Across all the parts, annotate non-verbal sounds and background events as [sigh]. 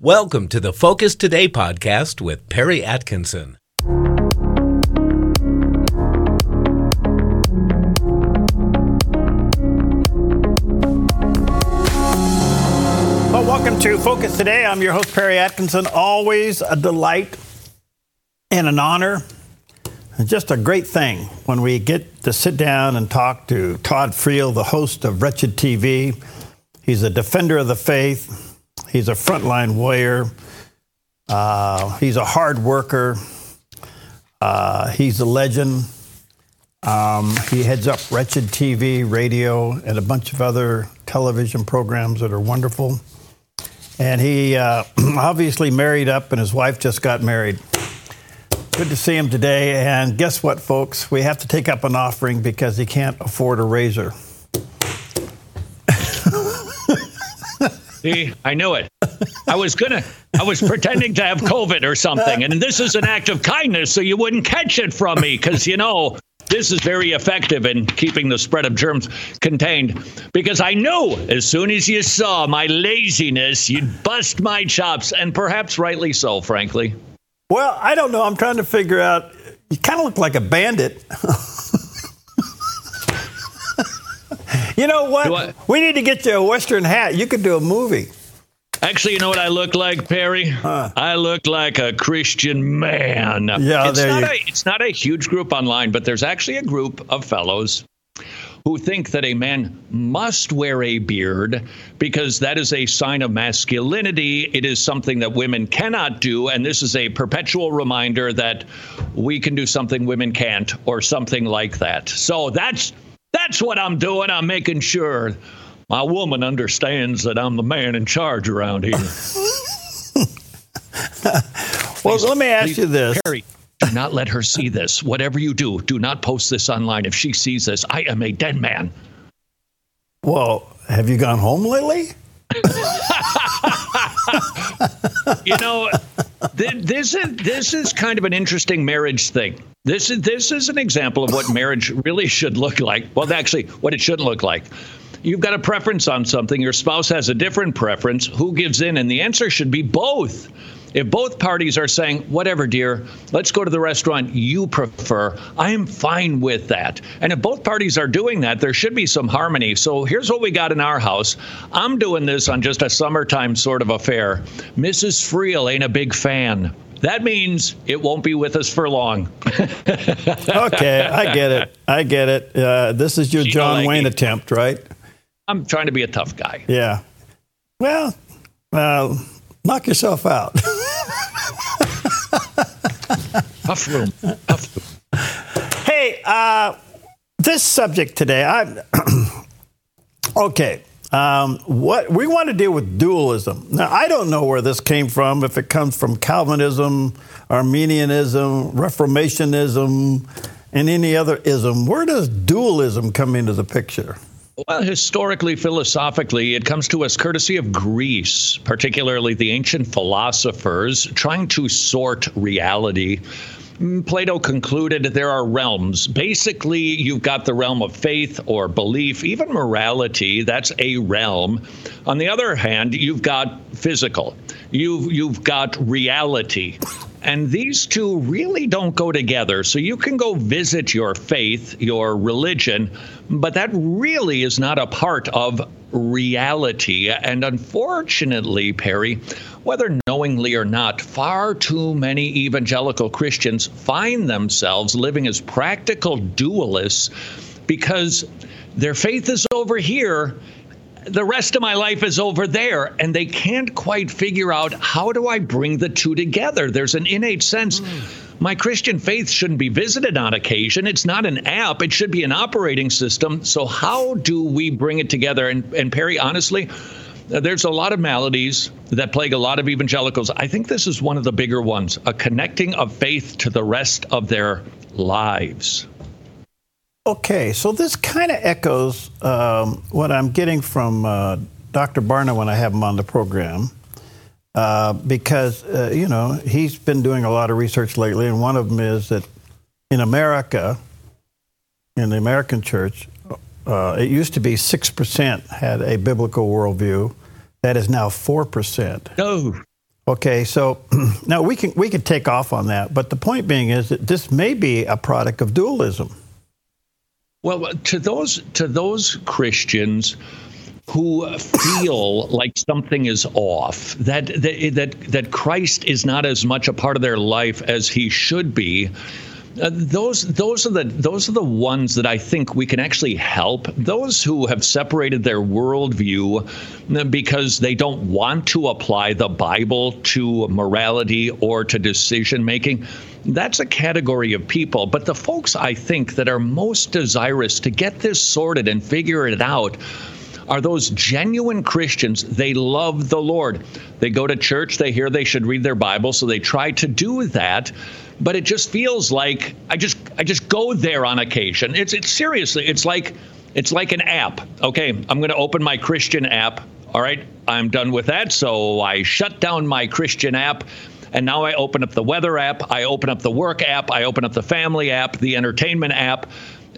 Welcome to the Focus Today podcast with Perry Atkinson. Well, welcome to Focus Today. I'm your host, Perry Atkinson. Always a delight and an honor. And just a great thing when we get to sit down and talk to Todd Friel, the host of Wretched TV. He's a defender of the faith, he's a frontline warrior, uh, he's a hard worker, uh, he's a legend. Um, he heads up Wretched TV, radio, and a bunch of other television programs that are wonderful. And he uh, [clears throat] obviously married up, and his wife just got married. Good to see him today. And guess what, folks? We have to take up an offering because he can't afford a razor. See, I knew it. I was gonna. I was pretending to have COVID or something, and this is an act of kindness, so you wouldn't catch it from me, because you know this is very effective in keeping the spread of germs contained. Because I knew as soon as you saw my laziness, you'd bust my chops, and perhaps rightly so, frankly. Well, I don't know. I'm trying to figure out. You kind of look like a bandit. [laughs] you know what? I- We need to get you a Western hat. You could do a movie. Actually, you know what I look like, Perry? I look like a Christian man. Yeah, it's there not you- a it's not a huge group online, but there's actually a group of fellows who think that a man must wear a beard because that is a sign of masculinity. It is something that women cannot do, and this is a perpetual reminder that we can do something women can't, or something like that. So that's that's what I'm doing. I'm making sure my woman understands that I'm the man in charge around here. [laughs] Well, let me ask Please, you this. Perry, do not let her see this. Whatever you do, do not post this online. If she sees this, I am a dead man. Well, have you gone home lately? [laughs] You know, this is this is kind of an interesting marriage thing. This is this is an example of what marriage really should look like. Well, actually, what it shouldn't look like. You've got a preference on something. Your spouse has a different preference. Who gives in? And the answer should be both. If both parties are saying, whatever, dear, let's go to the restaurant you prefer, I am fine with that. And if both parties are doing that, there should be some harmony. So here's what we got in our house. I'm doing this on just a summertime sort of affair. Mrs. Friel ain't a big fan. That means it won't be with us for long. [laughs] Okay, I get it. I get it. Uh, this is your She John Wayne it. attempt, right? I'm trying to be a tough guy. Yeah. Well, uh, knock yourself out. [laughs] Tough room. Tough room. hey, uh, this subject today, I [clears throat] okay. Um, what we want to deal with dualism. Now, I don't know where this came from. If it comes from Calvinism, Arminianism, Reformationism, and any other ism, where does dualism come into the picture? Well, historically, philosophically, it comes to us courtesy of Greece, particularly the ancient philosophers trying to sort reality. Mm, Plato concluded there are realms. Basically, you've got the realm of faith or belief, even morality, that's a realm. On the other hand, you've got physical. You've you've got reality. And these two really don't go together. So you can go visit your faith, your religion, but that really is not a part of reality. And unfortunately, Perry, whether knowingly or not, far too many evangelical Christians find themselves living as practical dualists because their faith is over here the rest of my life is over there and they can't quite figure out how do i bring the two together. There's an innate sense my christian faith shouldn't be visited on occasion. It's not an app. It should be an operating system. So how do we bring it together? And, and perry honestly there's a lot of maladies that plague a lot of evangelicals i think this is one of the bigger ones a connecting of faith to the rest of their lives Okay, so this kind of echoes um, what I'm getting from uh, Dr. Barna when I have him on the program, uh, because uh, you know he's been doing a lot of research lately, and one of them is that in America, in the American church, uh, it used to be six percent had a biblical worldview. That is now four percent. oh Okay, so [clears throat] now we can we can take off on that, but the point being is that this may be a product of dualism. Well, uh, to those to those Christians who feel [coughs] like something is off, that, that that that Christ is not as much a part of their life as he should be. Uh, those those are the those are the ones that I think we can actually help. Those who have separated their worldview uh, because they don't want to apply the Bible to morality or to decision making that's a category of people. But the folks I think that are most desirous to get this sorted and figure it out are those genuine Christians. They love the Lord. They go to church, they hear they should read their Bible, so they try to do that. But it just feels like I just I just go there on occasion. It's it's seriously, it's like it's like an app. Okay, I'm going to open my Christian app. All right, I'm done with that. So I shut down my Christian app and now I open up the weather app, I open up the work app, I open up the family app, the entertainment app.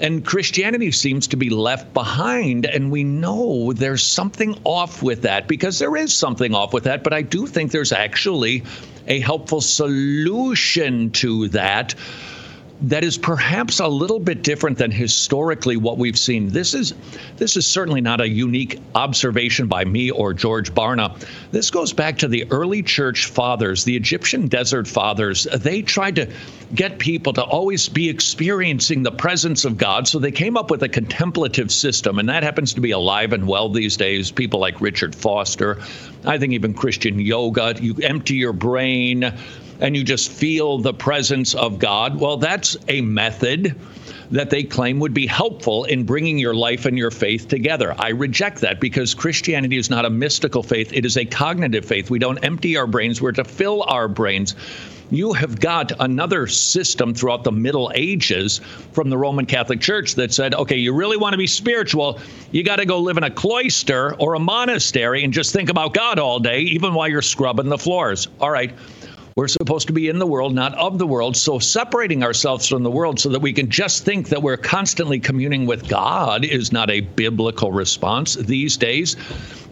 And Christianity seems to be left behind. And we know there's something off with that because there is something off with that. But I do think there's actually a helpful solution to that that is perhaps a little bit different than historically what we've seen. This is this is certainly not a unique observation by me or George Barna. This goes back to the early church fathers, the Egyptian desert fathers. They tried to get people to always be experiencing the presence of God, so they came up with a contemplative system, and that happens to be alive and well these days. People like Richard Foster, I think even Christian yoga. You empty your brain and you just feel the presence of God. Well, that's a method that they claim would be helpful in bringing your life and your faith together. I reject that because Christianity is not a mystical faith, it is a cognitive faith. We don't empty our brains, we're to fill our brains. You have got another system throughout the Middle Ages from the Roman Catholic Church that said, okay, you really want to be spiritual, you got to go live in a cloister or a monastery and just think about God all day, even while you're scrubbing the floors. All right. We're supposed to be in the world, not of the world. So separating ourselves from the world so that we can just think that we're constantly communing with God is not a biblical response these days.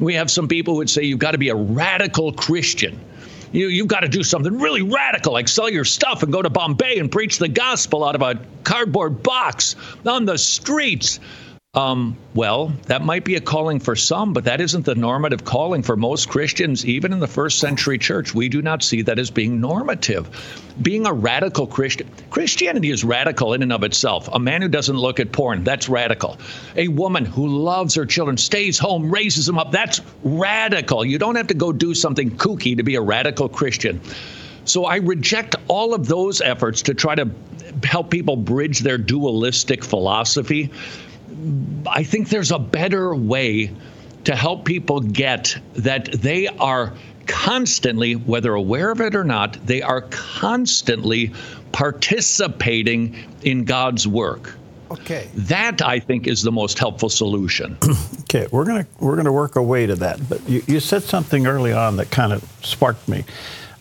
We have some people who would say you've got to be a radical Christian. You, you've got to do something really radical, like sell your stuff and go to Bombay and preach the gospel out of a cardboard box on the streets. Um, well, that might be a calling for some, but that isn't the normative calling for most Christians, even in the first century church. We do not see that as being normative. Being a radical Christian, Christianity is radical in and of itself. A man who doesn't look at porn, that's radical. A woman who loves her children, stays home, raises them up, that's radical. You don't have to go do something kooky to be a radical Christian. So I reject all of those efforts to try to help people bridge their dualistic philosophy I think there's a better way to help people get that they are constantly, whether aware of it or not, they are constantly participating in God's work. Okay. That I think is the most helpful solution. [clears throat] okay, we're gonna we're gonna work our way to that. But you, you said something early on that kind of sparked me,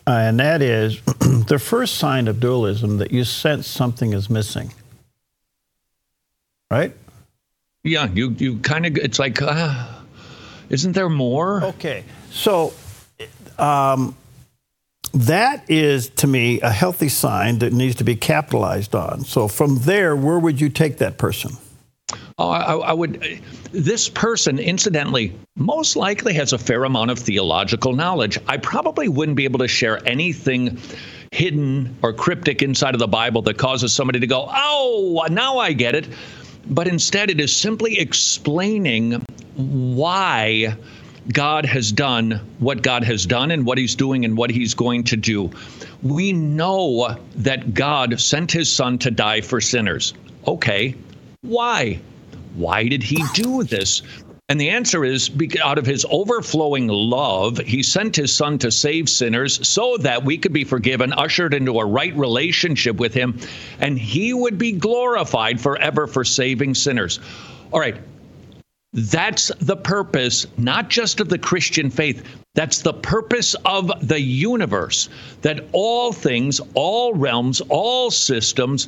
uh, and that is [clears throat] the first sign of dualism that you sense something is missing. Right. Yeah, you you kind of it's like, uh, isn't there more? Okay, so um, that is to me a healthy sign that needs to be capitalized on. So from there, where would you take that person? Oh, I, I, would. This person, incidentally, most likely has a fair amount of theological knowledge. I probably wouldn't be able to share anything hidden or cryptic inside of the Bible that causes somebody to go, oh, now I get it but instead it is simply explaining why God has done what God has done and what he's doing and what he's going to do. We know that God sent his son to die for sinners. Okay, why? Why did he do this? And the answer is out of his overflowing love, he sent his son to save sinners so that we could be forgiven, ushered into a right relationship with him, and he would be glorified forever for saving sinners. All right. That's the purpose, not just of the Christian faith, that's the purpose of the universe. That all things, all realms, all systems,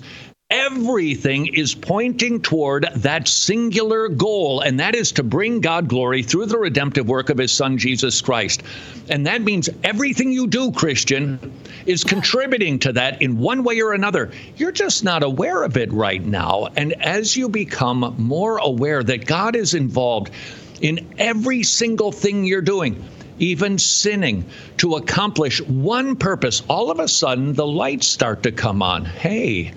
Everything is pointing toward that singular goal, and that is to bring God glory through the redemptive work of His Son, Jesus Christ. And that means everything you do, Christian, is contributing to that in one way or another. You're just not aware of it right now. And as you become more aware that God is involved in every single thing you're doing, even sinning, to accomplish one purpose, all of a sudden the lights start to come on. Hey,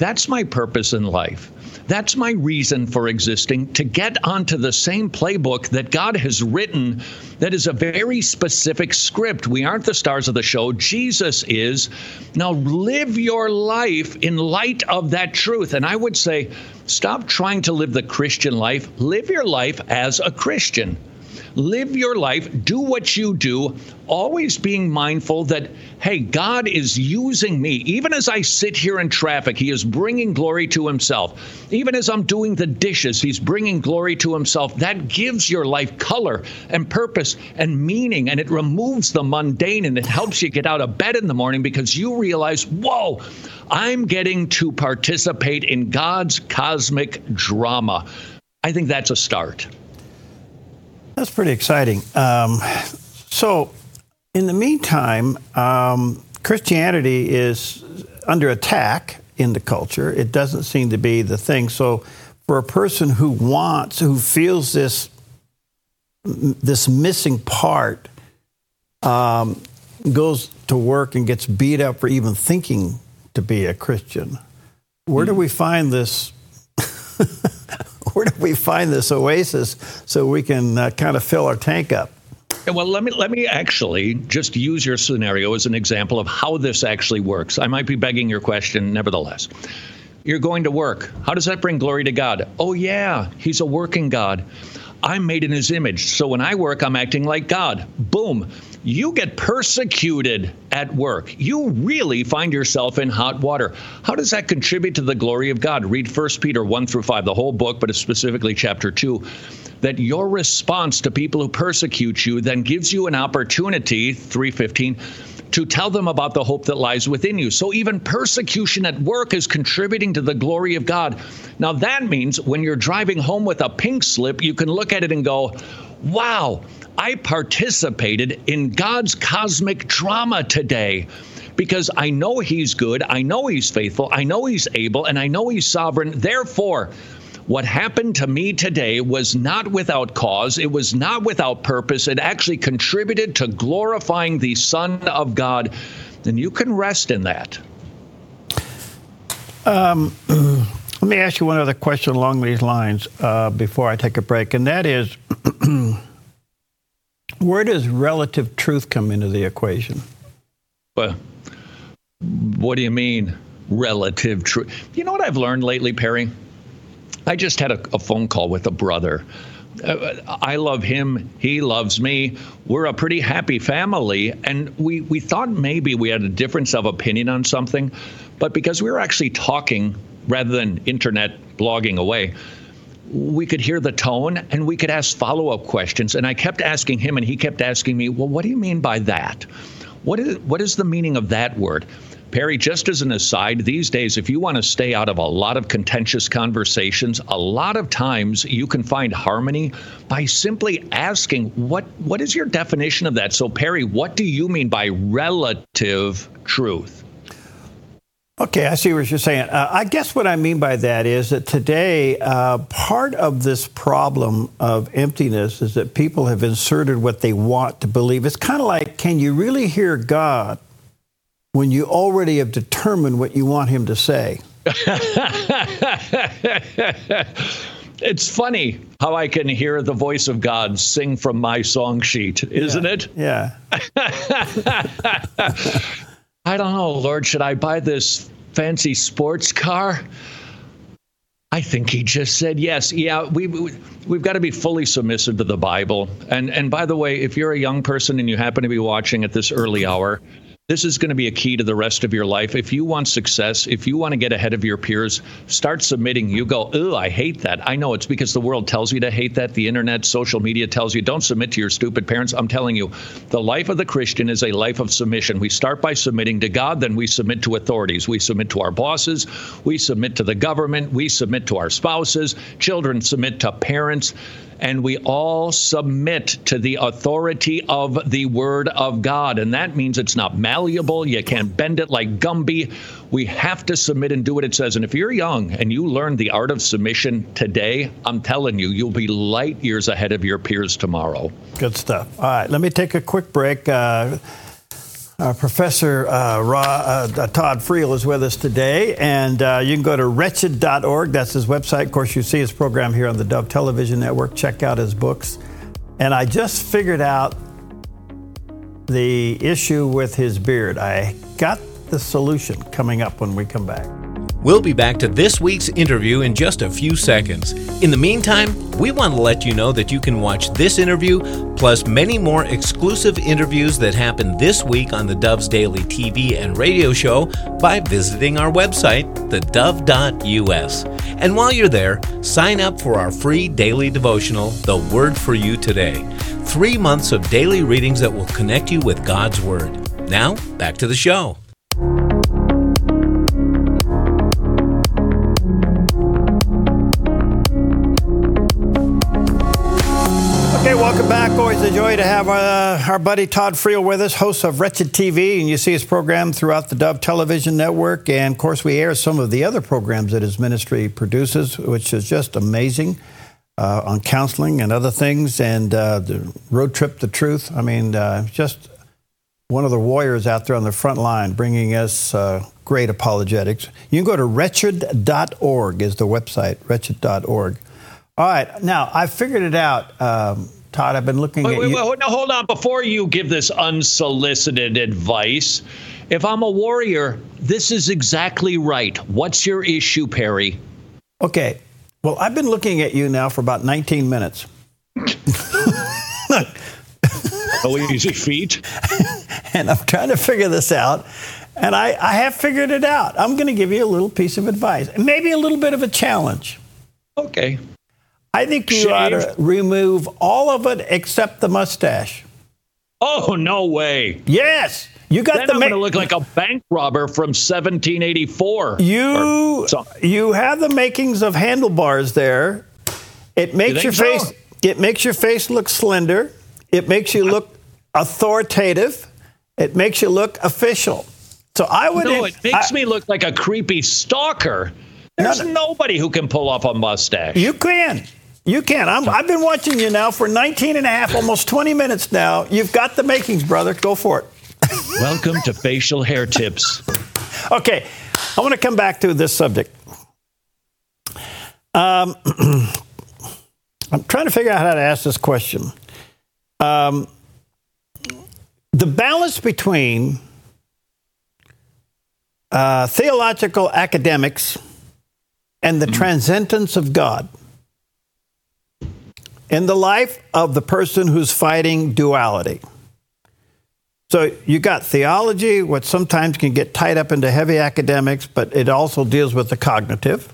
that's my purpose in life. That's my reason for existing to get onto the same playbook that God has written that is a very specific script. We aren't the stars of the show, Jesus is. Now live your life in light of that truth. And I would say, stop trying to live the Christian life, live your life as a Christian live your life, do what you do, always being mindful that, hey, God is using me. Even as I sit here in traffic, He is bringing glory to Himself. Even as I'm doing the dishes, He's bringing glory to Himself. That gives your life color and purpose and meaning, and it removes the mundane and it helps you get out of bed in the morning because you realize, whoa, I'm getting to participate in God's cosmic drama. I think that's a start. That's pretty exciting. Um, so, in the meantime, um, Christianity is under attack in the culture. It doesn't seem to be the thing. So, for a person who wants, who feels this this missing part, um, goes to work and gets beat up for even thinking to be a Christian. Where do hmm. we find this? [laughs] where do we find this oasis so we can uh, kind of fill our tank up? Well, let me let me actually just use your scenario as an example of how this actually works. I might be begging your question, nevertheless. You're going to work. How does that bring glory to God? Oh yeah, He's a working God. I'm made in His image, so when I work, I'm acting like God. Boom you get persecuted at work. You really find yourself in hot water. How does that contribute to the glory of God? Read 1 Peter 1 through 5, the whole book, but specifically chapter 2. That your response to people who persecute you then gives you an opportunity, 315, to tell them about the hope that lies within you. So even persecution at work is contributing to the glory of God. Now that means when you're driving home with a pink slip, you can look at it and go, wow, I participated in God's cosmic drama today because I know He's good, I know He's faithful, I know He's able, and I know He's sovereign. Therefore, what happened to me today was not without cause. It was not without purpose. It actually contributed to glorifying the Son of God. And you can rest in that. Um, [clears throat] let me ask you one other question along these lines uh, before I take a break, and that is [clears throat] where does relative truth come into the equation? Well, what do you mean, relative truth? You know what I've learned lately, Perry? I just had a, a phone call with a brother. Uh, I love him. He loves me. We're a pretty happy family. And we, we thought maybe we had a difference of opinion on something. But because we were actually talking rather than internet blogging away, we could hear the tone and we could ask follow up questions. And I kept asking him, and he kept asking me, Well, what do you mean by that? What is, what is the meaning of that word? Perry, just as an aside, these days, if you want to stay out of a lot of contentious conversations, a lot of times you can find harmony by simply asking, what, what is your definition of that? So, Perry, what do you mean by relative truth? Okay, I see what you're saying. Uh, I guess what I mean by that is that today, uh, part of this problem of emptiness is that people have inserted what they want to believe. It's kind of like, can you really hear God when you already have determined what you want Him to say? [laughs] it's funny how I can hear the voice of God sing from my song sheet, isn't yeah. it? Yeah. [laughs] I don't know, Lord, should I buy this fancy sports car? I think he just said yes. Yeah, we, we we've got to be fully submissive to the Bible. And and by the way, if you're a young person and you happen to be watching at this early hour, this is going to be a key to the rest of your life. If you want success, if you want to get ahead of your peers, start submitting. You go, oh, I hate that. I know it's because the world tells you to hate that. The internet, social media tells you don't submit to your stupid parents. I'm telling you, the life of the Christian is a life of submission. We start by submitting to God, then we submit to authorities. We submit to our bosses, we submit to the government, we submit to our spouses, children submit to parents and we all submit to the authority of the Word of God. And that means it's not malleable. You can't bend it like Gumby. We have to submit and do what it says. And if you're young and you learn the art of submission today, I'm telling you, you'll be light years ahead of your peers tomorrow. Good stuff. All right, let me take a quick break. Uh, uh, Professor uh, Ra, uh, Todd Friel is with us today, and uh, you can go to wretched.org. That's his website. Of course, you see his program here on the Dove Television Network. Check out his books. And I just figured out the issue with his beard. I got the solution coming up when we come back. We'll be back to this week's interview in just a few seconds. In the meantime, we want to let you know that you can watch this interview plus many more exclusive interviews that happen this week on the Dove's Daily TV and radio show by visiting our website, thedove.us. And while you're there, sign up for our free daily devotional, The Word for You Today. Three months of daily readings that will connect you with God's Word. Now, back to the show. Joy to have uh, our buddy Todd Friel with us, host of Wretched TV, and you see his program throughout the Dove Television Network. And of course, we air some of the other programs that his ministry produces, which is just amazing uh, on counseling and other things. And uh, the road trip, the truth. I mean, uh, just one of the warriors out there on the front line, bringing us uh, great apologetics. You can go to wretched.org is the website, wretched.org. All right, now I figured it out. Um, Todd, I've been looking wait, at wait, you. Wait, no, hold on. Before you give this unsolicited advice, if I'm a warrior, this is exactly right. What's your issue, Perry? Okay. Well, I've been looking at you now for about 19 minutes. [laughs] oh, easy feet. [laughs] and I'm trying to figure this out. And I, I have figured it out. I'm going to give you a little piece of advice, maybe a little bit of a challenge. Okay. I think you Shave. ought to remove all of it except the mustache. Oh no way! Yes, you got then the. I'm ma- going to look like a bank robber from 1784. You you have the makings of handlebars there. It makes your so? face. It makes your face look slender. It makes you look authoritative. It makes you look official. So I would. No, it makes I, me look like a creepy stalker. There's no, nobody who can pull off a mustache. You can. You can. i have been watching you now for 19 and a half, almost 20 minutes now. You've got the makings, brother. Go for it. Welcome to Facial Hair Tips. Okay, I want to come back to this subject. Um, [clears throat] I'm trying to figure out how to ask this question. Um, the balance between uh, theological academics and the mm-hmm. transcendence of God in the life of the person who's fighting duality. So you got theology, what sometimes can get tied up into heavy academics, but it also deals with the cognitive.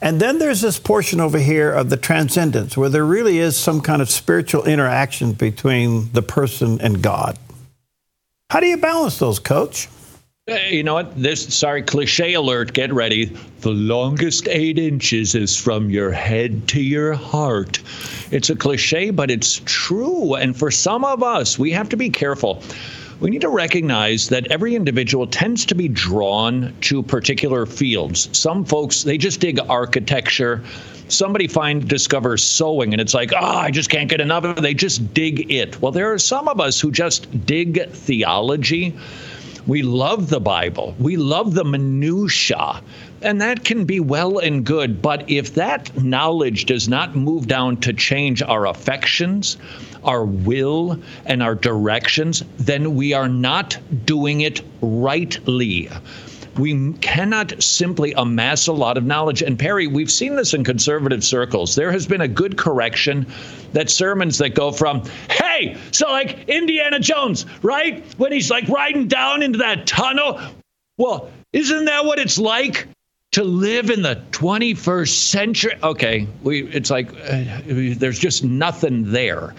And then there's this portion over here of the transcendence, where there really is some kind of spiritual interaction between the person and God. How do you balance those, coach? Uh, you know what? This sorry, cliche alert. Get ready. The longest eight inches is from your head to your heart. It's a cliche, but it's true. And for some of us, we have to be careful. We need to recognize that every individual tends to be drawn to particular fields. Some folks, they just dig architecture. Somebody find discovers sewing and it's like, oh, I just can't get enough of it. They just dig it. Well, there are some of us who just dig theology we love the Bible. We love the minutiae. And that can be well and good, but if that knowledge does not move down to change our affections, our will, and our directions, then we are not doing it rightly. We cannot simply amass a lot of knowledge. And Perry, we've seen this in conservative circles. There has been a good correction that sermons that go from, hey, so like Indiana Jones, right? When he's like riding down into that tunnel. Well, isn't that what it's like to live in the 21st century? Okay, we, it's like uh, there's just nothing there.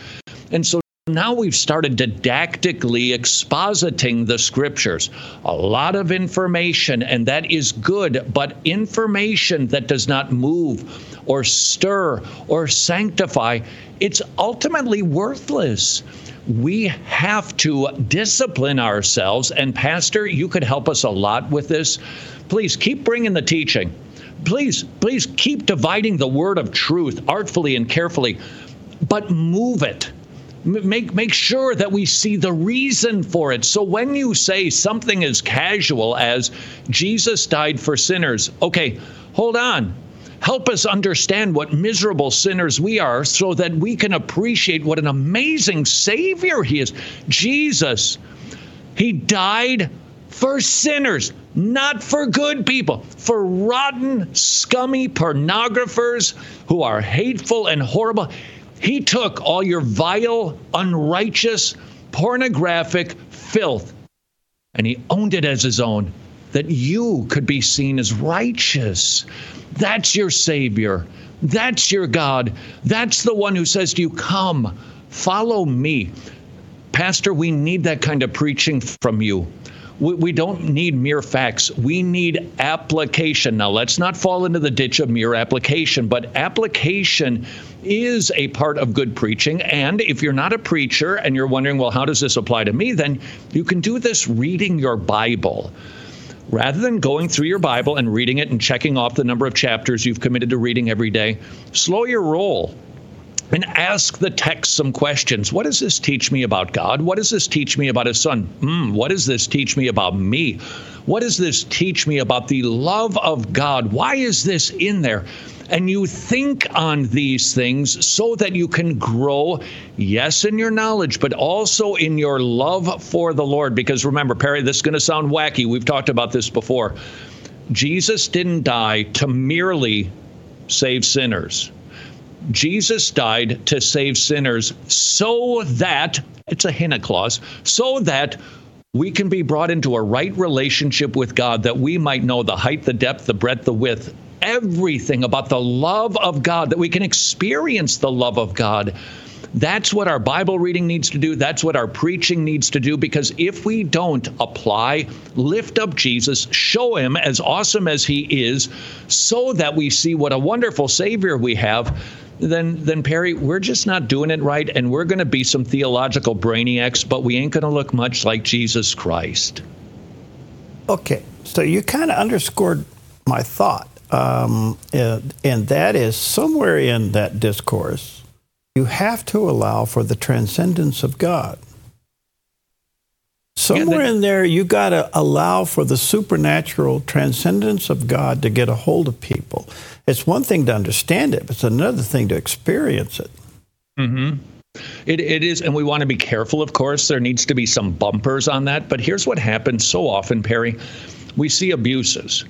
And so now we've started didactically expositing the scriptures. A lot of information, and that is good, but information that does not move or stir or sanctify, it's ultimately worthless. We have to discipline ourselves, and Pastor, you could help us a lot with this. Please keep bringing the teaching. Please, please keep dividing the word of truth artfully and carefully, but move it make make sure that we see the reason for it. So when you say something as casual as Jesus died for sinners, okay, hold on. Help us understand what miserable sinners we are so that we can appreciate what an amazing Savior He is. Jesus, He died for sinners, not for good people, for rotten, scummy pornographers who are hateful and horrible. He took all your vile, unrighteous, pornographic filth and he owned it as his own that you could be seen as righteous. That's your Savior. That's your God. That's the one who says to you, Come, follow me. Pastor, we need that kind of preaching from you. We, we don't need mere facts. We need application. Now, let's not fall into the ditch of mere application, but application is a part of good preaching. And if you're not a preacher and you're wondering, well, how does this apply to me? Then you can do this reading your Bible. Rather than going through your Bible and reading it and checking off the number of chapters you've committed to reading every day, slow your roll and ask the text some questions. What does this teach me about God? What does this teach me about His Son? Mm, what does this teach me about me? What does this teach me about the love of God? Why is this in there? And you think on these things so that you can grow, yes, in your knowledge, but also in your love for the Lord. Because remember, Perry, this is going to sound wacky. We've talked about this before. Jesus didn't die to merely save sinners. Jesus died to save sinners so that, it's a hina clause, so that we can be brought into a right relationship with God, that we might know the height, the depth, the breadth, the width, everything about the love of God, that we can experience the love of God. That's what our Bible reading needs to do. That's what our preaching needs to do. Because if we don't apply, lift up Jesus, show him as awesome as he is, so that we see what a wonderful Savior we have, then then Perry, we're just not doing it right, and we're going to be some theological brainiacs, but we ain't going to look much like Jesus Christ. Okay, so you kind of underscored my thought, um, and, and that is somewhere in that discourse, you have to allow for the transcendence of God. Somewhere yeah, in there, you got to allow for the supernatural transcendence of God to get a hold of people. It's one thing to understand it, but it's another thing to experience it. Mm-hmm. It, it is, and we want to be careful, of course. There needs to be some bumpers on that. But here's what happens so often, Perry we see abuses,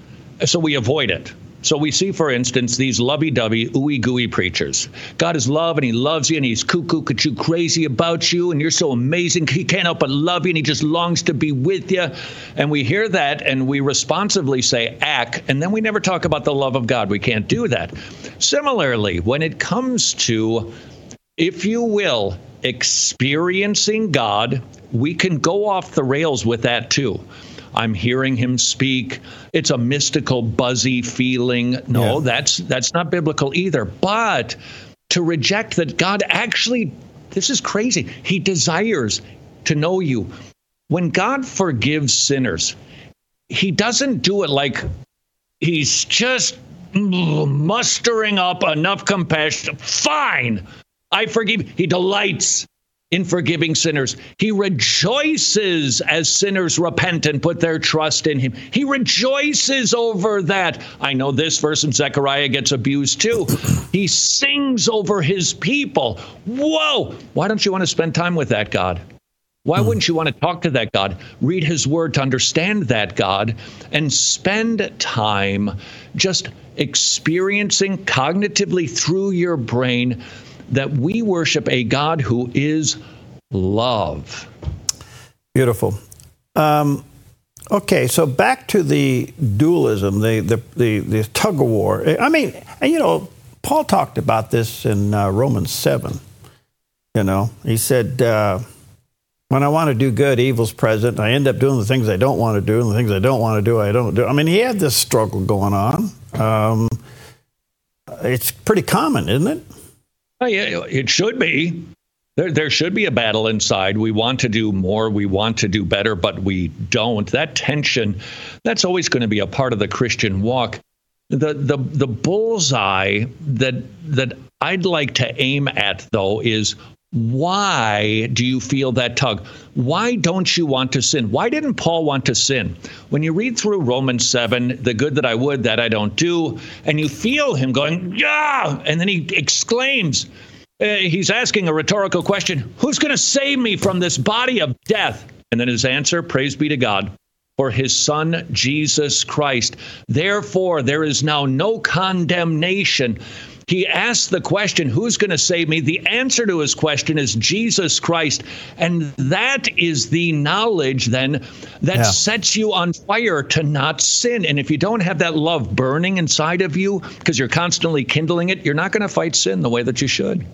so we avoid it. So we see, for instance, these lovey-dovey, ooey-gooey preachers. God is love, and He loves you, and He's cuckoo, cuckoo, crazy about you, and you're so amazing. He can't help but love you, and He just longs to be with you. And we hear that, and we responsively say, "Act," and then we never talk about the love of God. We can't do that. Similarly, when it comes to, if you will, experiencing God, we can go off the rails with that too. I'm hearing him speak. It's a mystical, buzzy feeling. No, yeah. that's that's not biblical either. But to reject that God actually, this is crazy. He desires to know you. When God forgives sinners, he doesn't do it like he's just mustering up enough compassion. Fine, I forgive. He delights in forgiving sinners. He rejoices as sinners repent and put their trust in him. He rejoices over that. I know this verse in Zechariah gets abused too. He sings over his people. Whoa! Why don't you want to spend time with that God? Why mm. wouldn't you want to talk to that God, read his word to understand that God, and spend time just experiencing cognitively through your brain that we worship a God who is love? Beautiful. Um, okay, so back to the dualism, the, the, the, the, tug of war. I mean, and you know, Paul talked about this in uh, Romans 7. You know, he said, uh, when I want to do good, evil's present. I end up doing the things I don't want to do, and the things I don't want to do, I don't do. I mean, he had this struggle going on. Um, it's pretty common, isn't it? It should be. There, there should be a battle inside. We want to do more. We want to do better, but we don't. That tension, that's always going to be a part of the Christian walk. The the the bullseye that that I'd like to aim at though is why do you feel that tug? Why don't you want to sin? Why didn't Paul want to sin? When you read through Romans 7, the good that I would, that I don't do, and you feel him going, yeah, and then he exclaims, uh, he's asking a rhetorical question Who's going to save me from this body of death? And then his answer, praise be to God for his son Jesus Christ. Therefore, there is now no condemnation he asked the question, Who's going to save me? The answer to his question is Jesus Christ. And that is the knowledge then that yeah. sets you on fire to not sin. And if you don't have that love burning inside of you because you're constantly kindling it, you're not going to fight sin the way that you should.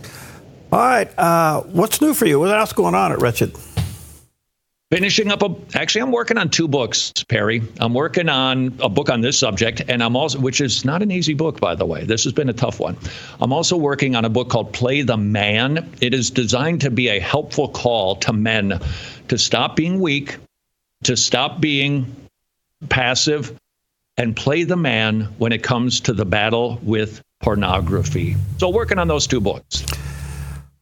All right. Uh, what's new for you? What else going on at Wretched? Finishing up a actually i'm working on two books perry. I'm working on a book on this subject and i'm also which is not an easy book by the way. This has been a tough one. I'm also working on a book called play the man. It is designed to be a helpful call to men to stop being weak to stop being passive and play the man when it comes to the battle with pornography. So working on those two books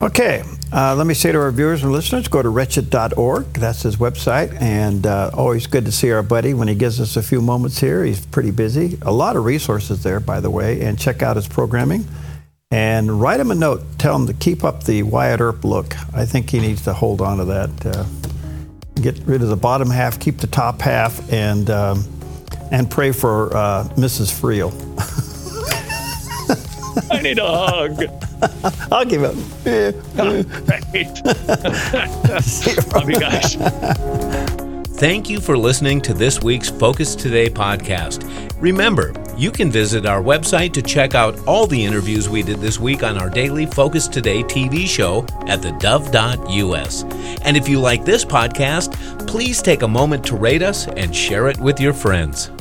Okay, uh, let me say to our viewers and listeners go to wretched.org. That's his website. And uh, always good to see our buddy when he gives us a few moments here. He's pretty busy. A lot of resources there, by the way. And check out his programming. And write him a note. Tell him to keep up the Wyatt Earp look. I think he needs to hold on to that. Uh, get rid of the bottom half, keep the top half, and, um, and pray for uh, Mrs. Friel. [laughs] I need a hug. [laughs] I'll give up. Yeah. [laughs] [laughs] Love you guys. Thank you for listening to this week's Focus Today podcast. Remember, you can visit our website to check out all the interviews we did this week on our daily Focus Today TV show at thedove.us. And if you like this podcast, please take a moment to rate us and share it with your friends.